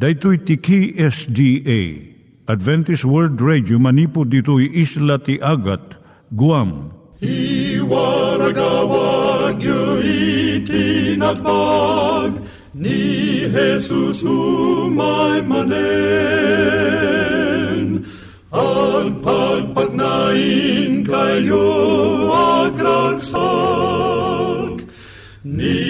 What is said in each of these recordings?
Daitui tiki SDA Adventist World Radio manipud ditui isla ti Agat Guam. I waragawag itinatpag ni Jesus umay manen. Ang pagpagnain kayo agkansak ni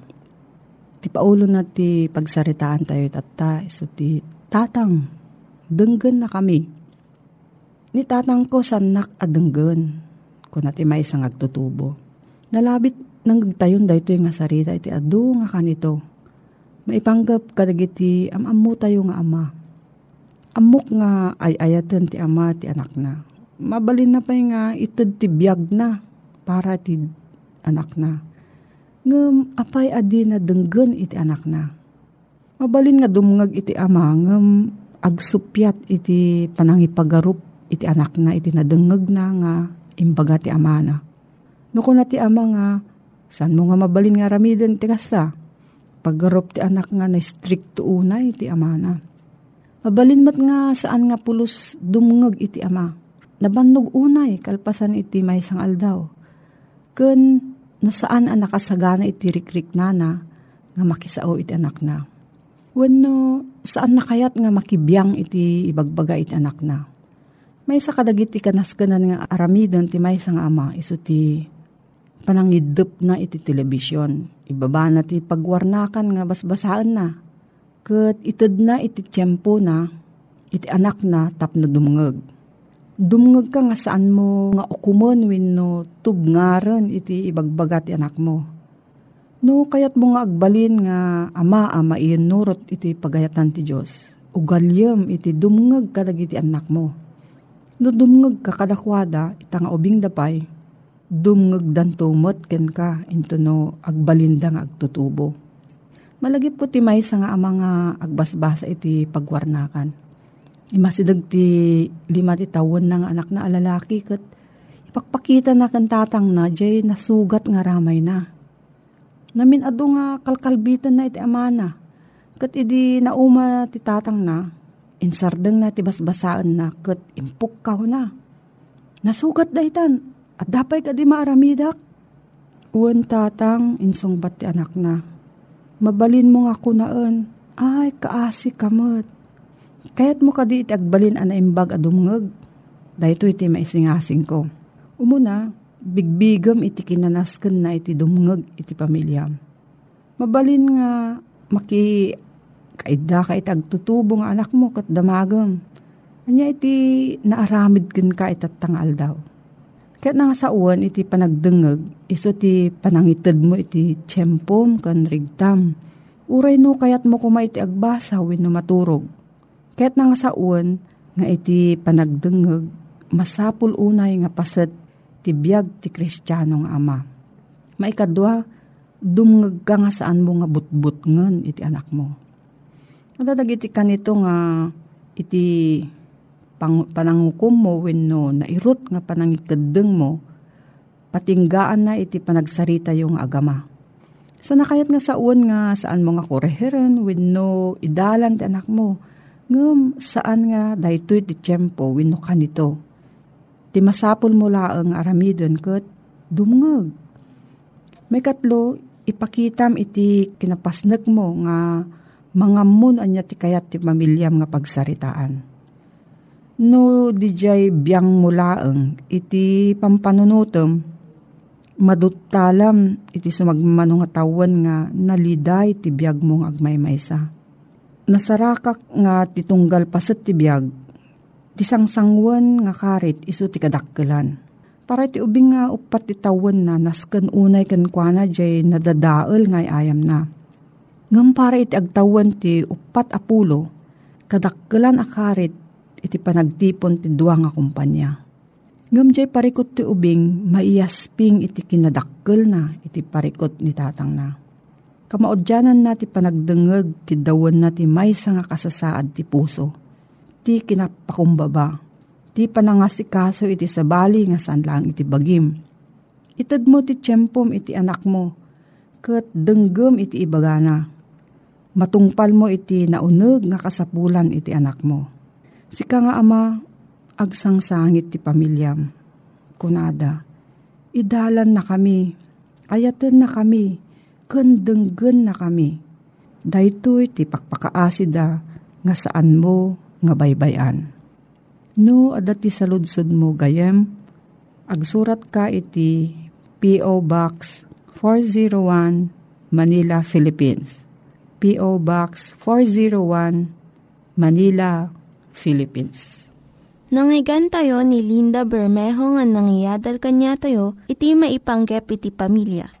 Ti paulo na ti pagsaritaan tayo tata iso ti tatang denggen na kami. Ni tatang ko sanak a denggen kung nati may isang agtutubo. Nalabit nang tayon da ito yung nga sarita iti adu nga kanito. Maipanggap kadagiti amamu tayo nga ama. Amok nga ay ayatan ti ama ti anak na. Mabalin na pa nga itad ti biyag na para ti anak na. Ngam apay adi na denggen iti anak na. Mabalin nga dumngag iti ama ngam agsupyat iti panangipagarup iti anak na iti nadengeg na nga imbaga ti ama na. No na ti ama nga, saan mo nga mabalin nga ramiden ti kasta? Paggarup ti anak nga na stricto unay ti ama na. Mabalin mat nga saan nga pulos dumngeg iti ama. Nabannog unay kalpasan iti may sang aldaw. Ken no saan ang nakasagana iti rikrik nana nga makisao iti anak na. Wenno saan nakayat nga makibiyang iti ibagbaga iti anak na. May sa kadagiti kanaskanan nga aramidon ti may nga ama iso ti panangidup na iti telebisyon. Ibaba na ti pagwarnakan nga basbasaan na. Kat itad na iti tiyempo na, iti anak na tapno dumungag. Dumungag ka nga saan mo nga okumon wenno tubngaran iti ibagbaga ti anak mo. No kayat mo nga agbalin nga ama ama iyon iti pagayatan ti Diyos. Ugalyam iti dumungag kadag iti anak mo. No dumungag ka kadakwada itang ubing dapay, dumngag dan tumot ken ka into no agbalindang agtutubo. Malagi po ti may nga amang nga agbasbasa iti pagwarnakan. Imasidag ti lima ti tawon ng anak na alalaki kat ipakpakita na kan tatang na jay nasugat nga ramay na. Namin ado nga kalkalbitan na iti amana. Kat idi nauma ti tatang na, insardeng na ti basbasaan na kat impuk ka na. Nasugat daytan, at dapay ka di maaramidak. Uwan tatang, insong bat ti anak na mabalin mo nga kunaan, ay kaasi kamot. Kayat mo ka di iti agbalin ana imbag adumngag. Dahito iti maisingasing ko. Umuna, bigbigam iti kinanasken na iti dumngag iti pamilyam. Mabalin nga maki kaida ka iti agtutubo nga anak mo kat damagam. Anya iti naaramid ken ka itatang aldaw. Kaya nga sa uwan iti panagdengeg, iso ti panangited mo iti tiyempom kan rigtam. Uray no kayat mo kumay iti agbasa win maturog. Kaya nga sa uwan, nga iti panagdengeg, masapul unay nga paset ti biyag ti kristyano nga ama. Maikadwa, dumngeg ka nga saan mo nga butbut ngen iti anak mo. Madadag iti kanito nga iti pang, panangukom mo wenno nairot nga panangikadeng mo, patinggaan na iti panagsarita yung agama. Sa nakayat nga sa uwan nga saan mo nga koreheran wenno idalan ti anak mo, ngam saan nga daytoy ti tiyempo wenno kanito. Ti masapol mo laang aramidon ket dumngeg. May katlo, ipakitam iti kinapasnek mo nga mangamon anya ti kayat ti pamilyam nga pagsaritaan no dijay biyang mulaeng iti pampanunutom maduttalam iti sumagmano nga tawan nga naliday ti biyag mong agmaymaysa. Nasarakak nga titunggal paset ti biyag ti sangsangwan nga karit iso ti kadakkelan. Para ti ubing nga upat ti na nasken unay ken kuana jay nadadael nga ayam na. Ngam para iti agtawan ti upat apulo kadakkelan akarit iti panagtipon ti duwa nga kumpanya. Ngamjay parikot ti ubing, maiyasping iti kinadakkel na iti parikot ni tatang na. Kamaodyanan na ti panagdengeg ti dawan na ti maysa nga kasasaad ti puso. Ti kinapakumbaba. Ti panangasikaso iti sabali nga saan lang iti bagim. Itad mo ti tiyempom iti anak mo. Kat denggem iti ibagana. Matungpal mo iti nauneg nga kasapulan iti anak mo Sika nga ama, agsangsangit ti pamilyam. Kunada, idalan na kami, ayatan na kami, kendenggen na kami. Daytoy ti pakpakaasida nga saan mo nga baybayan. No, adati sa ludsod mo gayem, agsurat ka iti P.O. Box 401 Manila, Philippines. P.O. Box 401 Manila, Philippines. Nangyigan tayo ni Linda Bermejo nga nangyadal kanya tayo, iti maipanggep iti pamilya.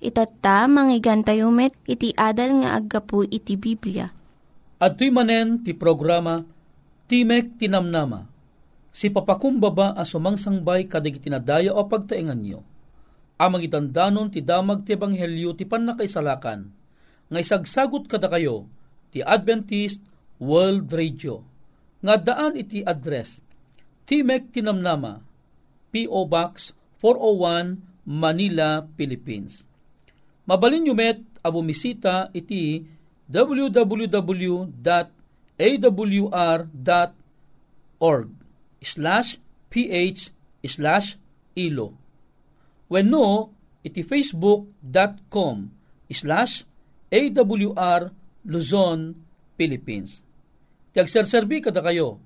Itatta, manggigan tayo met, iti adal nga aggapu iti Biblia. At manen ti programa, Timek Tinamnama. Si papakumbaba a sumangsangbay kadig tinadaya o pagtaingan nyo. Amang itandanon ti damag ti Ebanghelyo ti panakaisalakan, nga isagsagot kada kayo, ti Adventist World Radio nga daan iti address Timek Tinamnama P.O. Box 401 Manila, Philippines. Mabalin nyo met abumisita iti www.awr.org slash ph slash ilo. When no, iti facebook.com slash awr Luzon, Philippines. Tagserserbi kada kayo,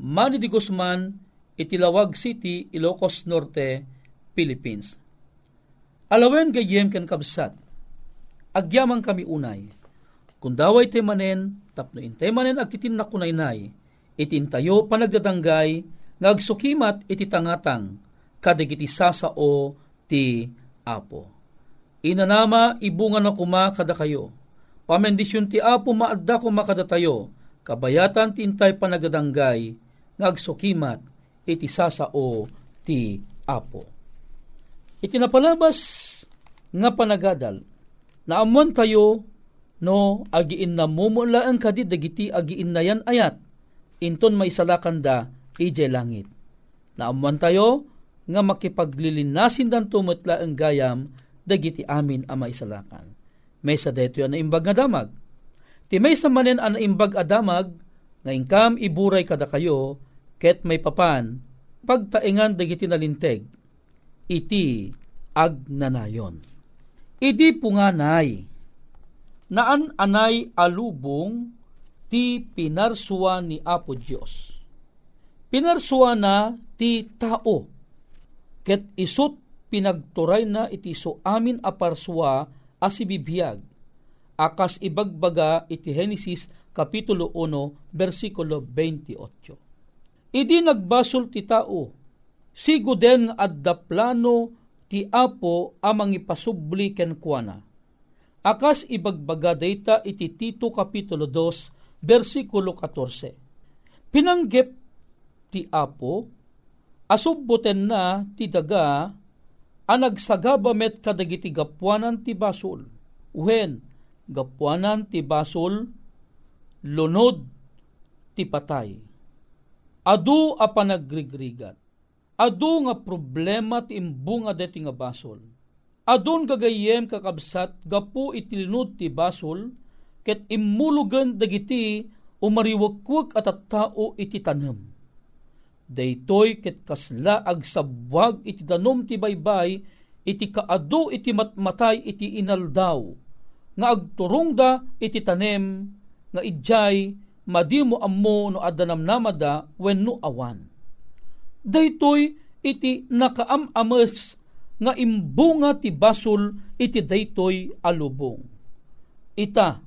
Manny de Guzman, Itilawag City, Ilocos Norte, Philippines. Alawen gayem ken kabsat, agyaman kami unay, kung daway te manen, tapno intay manen agtitin na kunaynay, itintayo panagdadanggay, ngagsukimat iti tangatang, kadagiti sasao ti apo. Inanama ibunga na kuma kada kayo, pamendisyon ti apo maadda ko makadatayo, kabayatan tintay panagadanggay, ngagsukimat, iti sasao ti apo. Iti napalabas nga panagadal, naamuan tayo no agiin na mumulaan kadi dagiti agiin na yan ayat, inton may salakan da ije langit. Naamuan tayo nga makipaglilinasin dan tumutla ang gayam dagiti amin ama isalakan. May sa deto yan na imbag nga damag Ti may samanen an imbag adamag, nga ingkam iburay kada kayo, ket may papan, pagtaingan dagiti nalinteg, iti agnanayon. Idi punganay, naan anay alubong ti pinarsuwa ni Apo Diyos. Pinarsuwa na ti tao, ket isut pinagturay na iti so amin aparswa asibibiyag akas ibagbaga iti Genesis Kapitulo 1, versikulo 28. Idi nagbasol ti tao, sigo den adda plano ti apo amang ipasubli ken kuana. Akas ibagbaga data iti Tito Kapitulo 2, versikulo 14. Pinanggep ti apo, asubboten na ti daga, anagsagaba met kadagiti gapuanan ti basol. When gapuanan ti basol, lunod ti patay. Adu a panagrigrigat. Adu nga problema ti imbunga deti nga basol. Adun gagayem kakabsat gapu itilnud ti basol ket imulugan dagiti umariwakwag at at tao iti tanem. Daytoy ket kasla agsabwag iti danom ti baybay iti kaadu iti matmatay iti inaldaw nga agturong da iti tanem nga idjay madimo ammo no adanam namada wenno awan. Daytoy iti nakaamames nga imbunga ti basol iti daytoy alubong. Ita,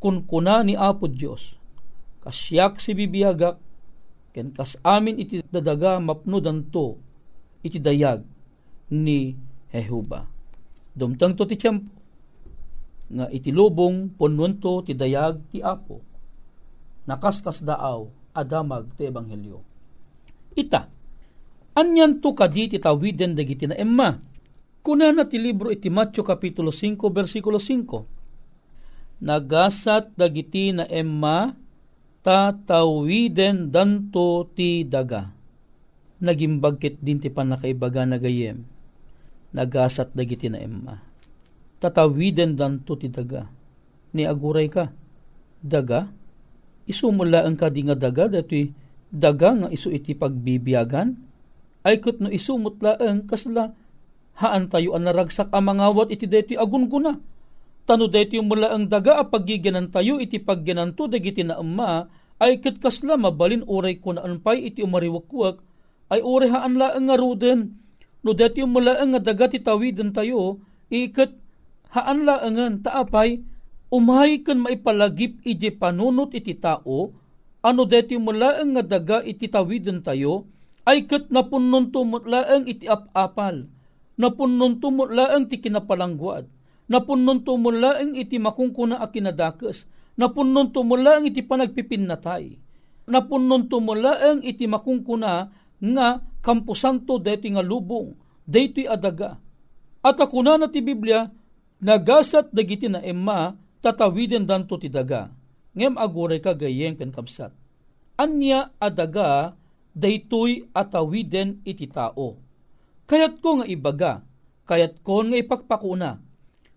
kun kuna ni Apo Dios kasyak si bibiyagak, ken kas amin iti dadaga mapnudan to, iti dayag ni Jehuba. Dumtang to ti tiyempo, nga itilubong pununto ti dayag ti apo nakaskas daaw adamag ti ebanghelyo ita anyan to kadi ti tawiden dagiti na emma. Kuna na ti libro iti Matthew kapitulo 5 versikulo 5 nagasat dagiti na emma tatawiden danto ti daga. Nagimbagkit din ti panakaibaga na gayem. Nagasat dagiti na emma tatawiden danto ti daga. Ni aguray ka, daga, isumula ang kadi nga daga dati daga nga isu iti pagbibiyagan, ay kat no isumot laeng kasla haan tayo ang naragsak ang mangawat iti deti agunguna. Tano deti mula ang daga a paggiganan tayo iti paggananto dagiti na amma ay kat kasla mabalin uray ko na anpay iti umariwakwak ay uray haan laeng nga ruden. No deti mula ang daga ti tawiden tayo ikat haan laengan taapay umay kan maipalagip iti panunot iti tao ano deti mula ang nga daga iti tawiden tayo? Ay kat napunon tumot laeng iti apapal, napunon tumot laeng ti kinapalangguad, napunon tumot laeng iti makungkuna a kinadakes, napunon tumot laeng iti panagpipinnatay, napunon tumot laeng iti makungkuna nga kampusanto deti nga lubong, deti adaga. At akuna na ti Biblia, nagasat dagiti na emma, tatawiden danto ti daga. Ngem aguray ka gayeng penkabsat. Anya adaga daytoy atawiden iti tao. Kayat ko nga ibaga, kayat ko nga ipakpakuna.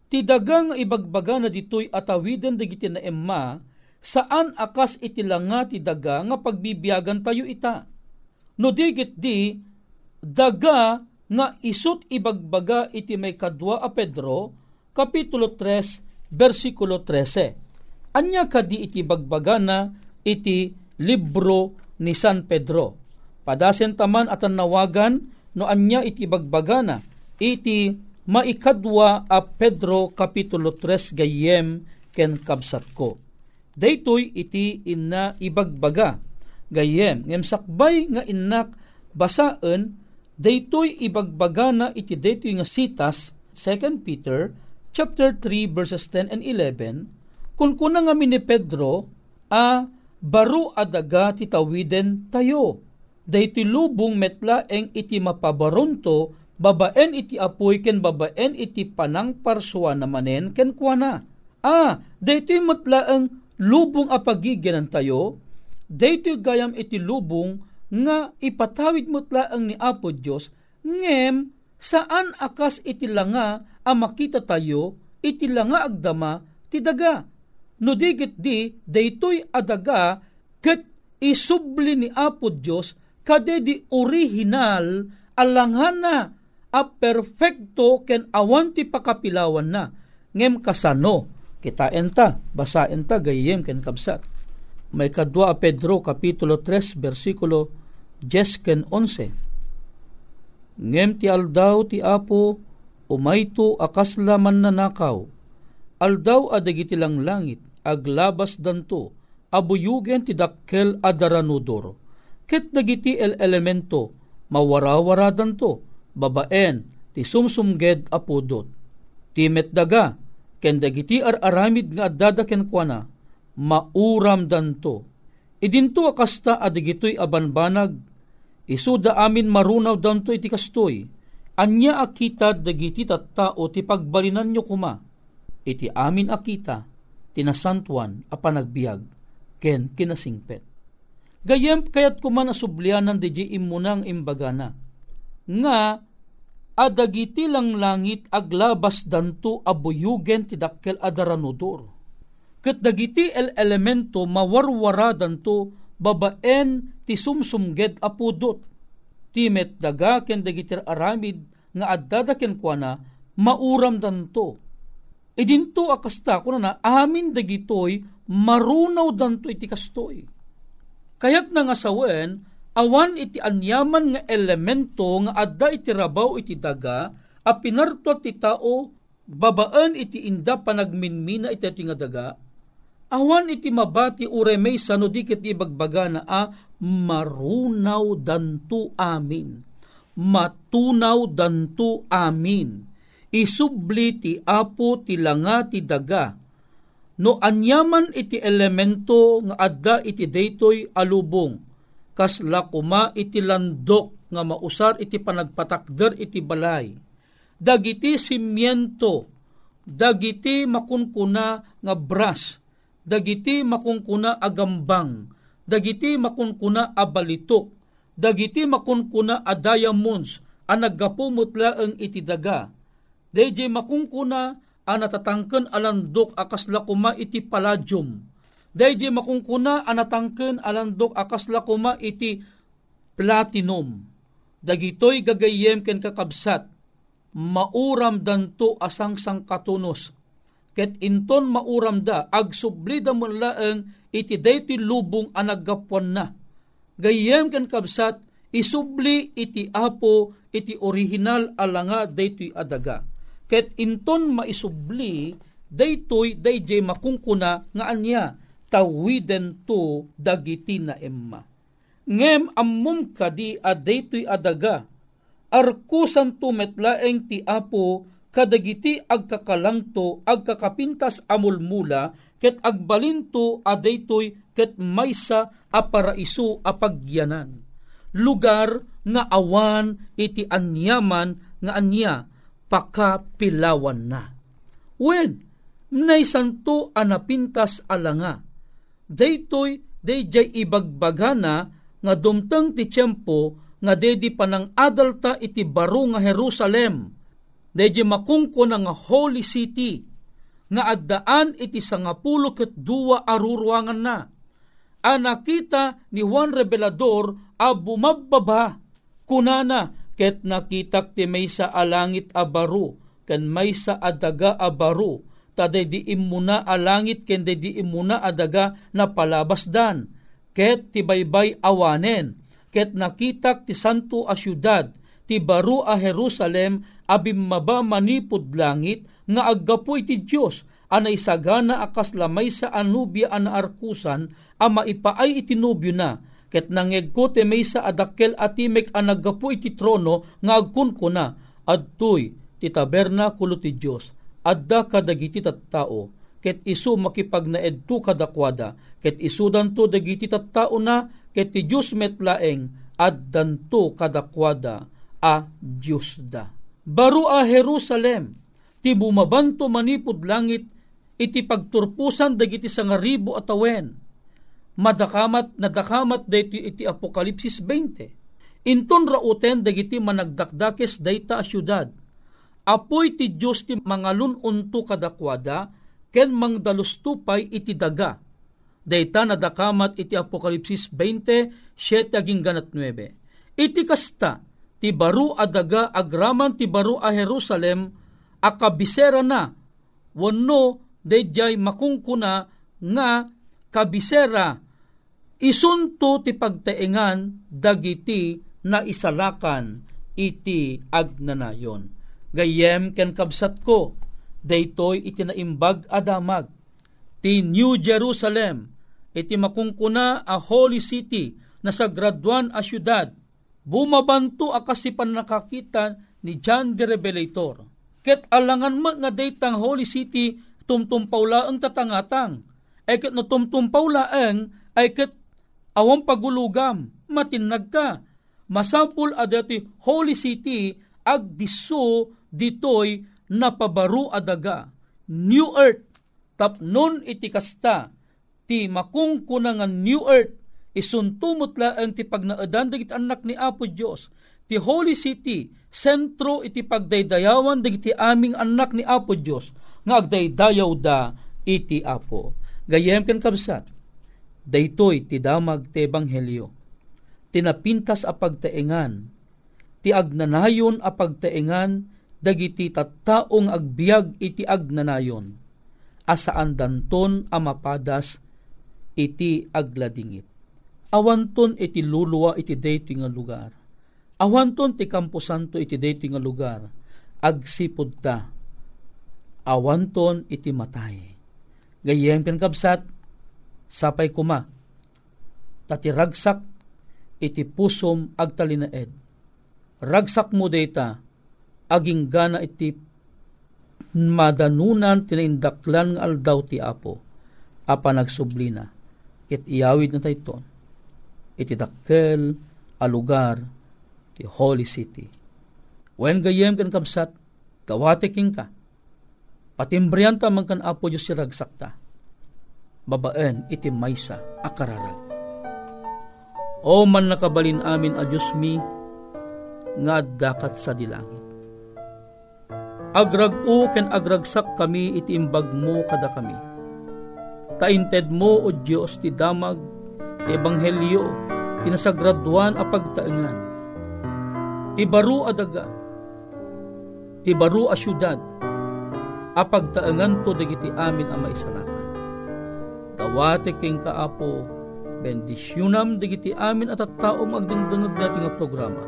Ti daga nga ibagbaga na ditoy atawiden dagiti na emma, saan akas iti langa ti daga nga pagbibiyagan tayo ita. No digit di, daga nga isut ibagbaga iti may kadwa a Pedro, Kapitulo 3, versikulo 13. Anya kadi iti bagbaga na iti libro ni San Pedro Padasen taman at nawagan no anya iti bagbagana iti maikadwa a Pedro Kapitulo 3 gayem ken kabsat ko. Daytoy iti inna ibagbaga gayem ngem sakbay nga innak basaan daytoy ibagbaga na iti daytoy nga sitas 2 Peter chapter 3 verses 10 and 11 kun kuna nga ni Pedro a baro adaga ti tawiden tayo dayti lubong metla eng iti mapabaronto babaen iti apoy ken babaen iti panang parswa na manen ken kuana. Ah, dayti metla eng lubong apagigyanan tayo, dayti gayam iti lubong nga ipatawid metla ang ni Apo Dios ngem saan akas iti langa a makita tayo iti langa agdama ti daga. No digit di, daytoy adaga ket isubli ni Apo Dios kadedi original alanghana a perfecto ken awan ti pakapilawan na. Ngem kasano? Kita enta basa enta gayem ken kabsat. May kadwa Pedro kapitulo 3 bersikulo 10 ken 11 ngem ti aldaw ti apo umayto akasla man nanakaw. Aldaw adagiti lang langit aglabas danto abuyugen ti dakkel adaranudor. Ket dagiti el elemento mawarawaradan to babaen ti sumsumged apudot. Ti metdaga ken dagiti ar-aramid nga addada ken kuana mauram danto. Idinto akasta adigitoy abanbanag isuda amin marunaw danto iti kastoy anya akita dagiti tattao ti pagbalinan nyo kuma iti amin akita tinasantuan a panagbiag ken kinasingpet Gayem kayat kuman asublianan di imunang imbagana. Nga, adagiti lang langit aglabas danto abuyugen ti dakkel adaranudor. Ket dagiti el elemento mawarwara danto babaen ti sumsumged apudot. Timet daga ken dagiti aramid nga addada ken kuana mauram danto. Idinto akasta kuna na amin dagitoy marunaw danto iti kastoy Kayat nga sawen, awan iti anyaman nga elemento nga adda iti rabaw iti daga, a pinartot ti tao, babaan iti inda panagminmina iti iti nga daga, awan iti mabati uremay sano dikit ibagbaga na a marunaw danto amin. Matunaw danto amin. Isubli ti apo ti langa ti daga. No anyaman iti elemento nga adda iti daytoy alubong kas lakuma iti landok nga mausar iti panagpatakder iti balay. Dagiti simyento dagiti makunkuna nga brass dagiti makunkuna agambang dagiti makunkuna a balitok dagiti makunkuna a diamonds ang iti daga dayjay makunkuna a natatangken alandok akas lakuma iti palladium Dahil makungkuna anatangken alandok akasla kuma iti platinum. Dagitoy gagayem ken kakabsat. Mauram danto asang sang katunos. Ket inton mauram da agsubli da mo laeng iti dayti lubong anaggapuan na. Gayem ken kabsat isubli iti apo iti original alanga daytoy adaga. Ket inton maisubli daytoy dayjay makungkuna nga anya tawiden to dagiti na emma. Ngem ammum kadi adaytoy adaga, arkusan to metlaeng ti apo kadagiti agkakalangto agkakapintas amulmula ket agbalinto adaytoy ket maysa a paraiso a pagyanan. Lugar nga awan iti anyaman nga anya pakapilawan na. Wen, naisanto anapintas alanga daytoy dayjay ibagbagana nga dumteng ti tiyempo nga dedi panang adalta iti baro nga Jerusalem dayjay makungko nga holy city nga addaan iti sangapulo ket duwa aruruangan na anakita ni Juan Revelador a bumababa kunana ket nakitak ti maysa alangit a baro ken maysa adaga a baro taday di imuna alangit ken di imuna adaga na palabasdan. Ket ti baybay awanen. Ket nakitak ti santo a syudad ti baro a Jerusalem abim maba manipod langit nga aggapoy ti Dios anay sagana akas lamay sa anubya an arkusan a maipaay iti nubyo na ket nangegko ti maysa adakkel atimek a naggapoy ti trono nga agkunko na. Adtoy ti tabernakulo ti Dios adda kadagiti tattao ket isu makipagnaedto kadakwada. Ket isudanto dagiti tattao na ket ti Dios metlaeng addanto kadakwada. A Dios da. Baro a Jerusalem ti bumabanto manipod langit iti pagturpusan dagiti sangaribo atawen. Madakamat nadakamat dayto iti Apokalipsis 20. Inton rauten dagiti managdakdakes dayta a syudad apoy ti Diyos ti mangalun unto kadakwada, ken mangdalustupay iti daga. Dayta nadakamat iti Apokalipsis 20, 7 aging ganat 9. Iti kasta, ti baru adaga agraman ti baru a Jerusalem, akabisera na, wano dayjay makungkuna nga kabisera, isunto ti pagtaengan dagiti na isalakan iti agnanayon gayem ken kabsat ko, daytoy iti naimbag adamag. Ti New Jerusalem, iti makungkuna a holy city na sa graduan a syudad, bumabanto akasipan nakakita ni John the Revelator. Ket alangan mo nga daytang holy city tumtumpaw laeng tatangatang. Ay ket no tumtumpaw laeng ay ket awang pagulugam, matinag ka. Masampul adati holy city agdiso ditoy napabaru adaga. New Earth, tapnon iti kasta, ti makungkuna nga New Earth, isuntumot laeng ti pagnaadan dagit anak ni Apo Dios ti Holy City, sentro iti pagdaydayawan dagiti aming anak ni Apo Dios nga agdaydayaw da iti Apo. Gayem ken kabsat, daytoy ti damag ti Ebanghelyo. Tinapintas a pagtaengan, ti agnanayon a pagtaengan, dagiti tattaong agbiag iti agnanayon, asaan danton amapadas iti agladingit. Awanton iti luluwa iti dayto nga lugar. Awanton ti Kampo Santo iti dayto nga lugar. Agsipod ta. Awanton iti matay. Gayem kabsat, sapay kuma. Tati ragsak iti pusom agtalinaed. Ragsak mo data aging gana iti madanunan tinaindaklan nga aldaw ti Apo apa nagsublina ket iyawid na tayton iti dakkel a lugar ti Holy City. When gayem kan kabsat, kawate king ka, patimbriyan ta man kan Apo Diyos siragsakta, babaen iti maysa akararag. O man nakabalin amin a Diyos mi, nga dakat sa dilangit Agrag-o ken agragsak kami iti imbag mo kada kami. tainted mo o Diyos ti damag ebanghelyo tinasagraduan a pagtaengan ti baro adaga ti baro a syudad a pagtaengan to dagiti amin a maisalakan tawate king kaapo bendisyunam dagiti amin at at taom agdangdangag dati nga programa.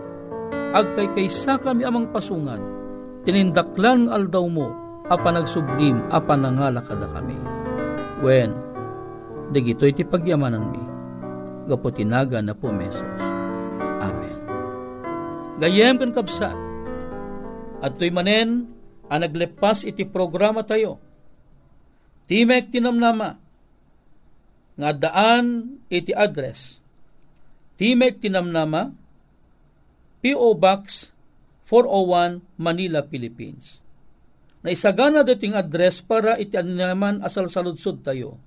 Agkay kaysa kami amang pasungan tinindaklan aldaw mo a panagsublim a panangala kada kami. When dagito iti pagyamanan mi gapo tinaga na po mesos. Amen. Gayem kan kapsat at manen ang naglepas iti programa tayo Timek tinamnama nga daan iti address Timek tinamnama P.O. Box 401 Manila, Philippines. Naisagana dating address para iti naman asal saludsod tayo.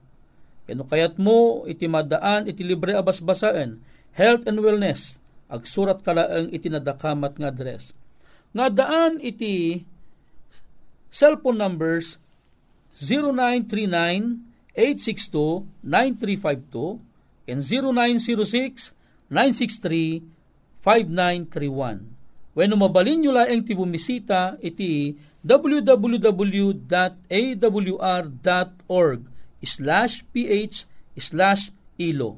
Kano kayat mo iti madaan iti libre abasbasaan, health and wellness, agsurat kalaang iti nadakamat nga address. Nga daan iti cellphone numbers 0939-862-9352 and 0906-963-5931. When mabalin nyo laeng ti bumisita iti www.awr.org slash ph slash ilo.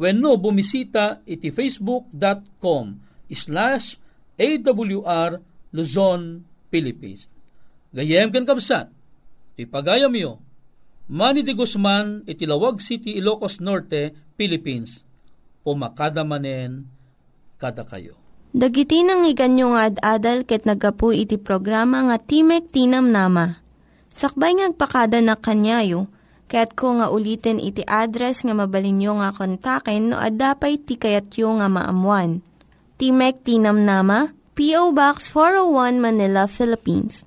When no bumisita iti facebook.com slash awr Luzon, Philippines. Gayem kan kabsat, ti pagayam yo, Manny de Guzman, iti Lawag City, Ilocos Norte, Philippines. Pumakada manen, kada kayo. Dagiti nang iganyo nga ad-adal ket nagapu iti programa nga Timek Tinam Nama. Sakbay ngagpakada na kanyayo, kaya't ko nga ulitin iti address nga mabalinyo nga kontaken no ad-dapay tikayatyo nga maamuan. Timek Tinam Nama, P.O. Box 401 Manila, Philippines.